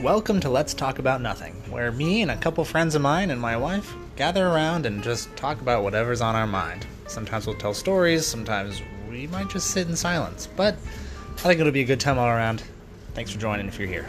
welcome to Let's Talk About Nothing, where me and a couple friends of mine and my wife gather around and just talk about whatever's on our mind. Sometimes we'll tell stories, sometimes we might just sit in silence, but I think it'll be a good time all around. Thanks for joining if you're here.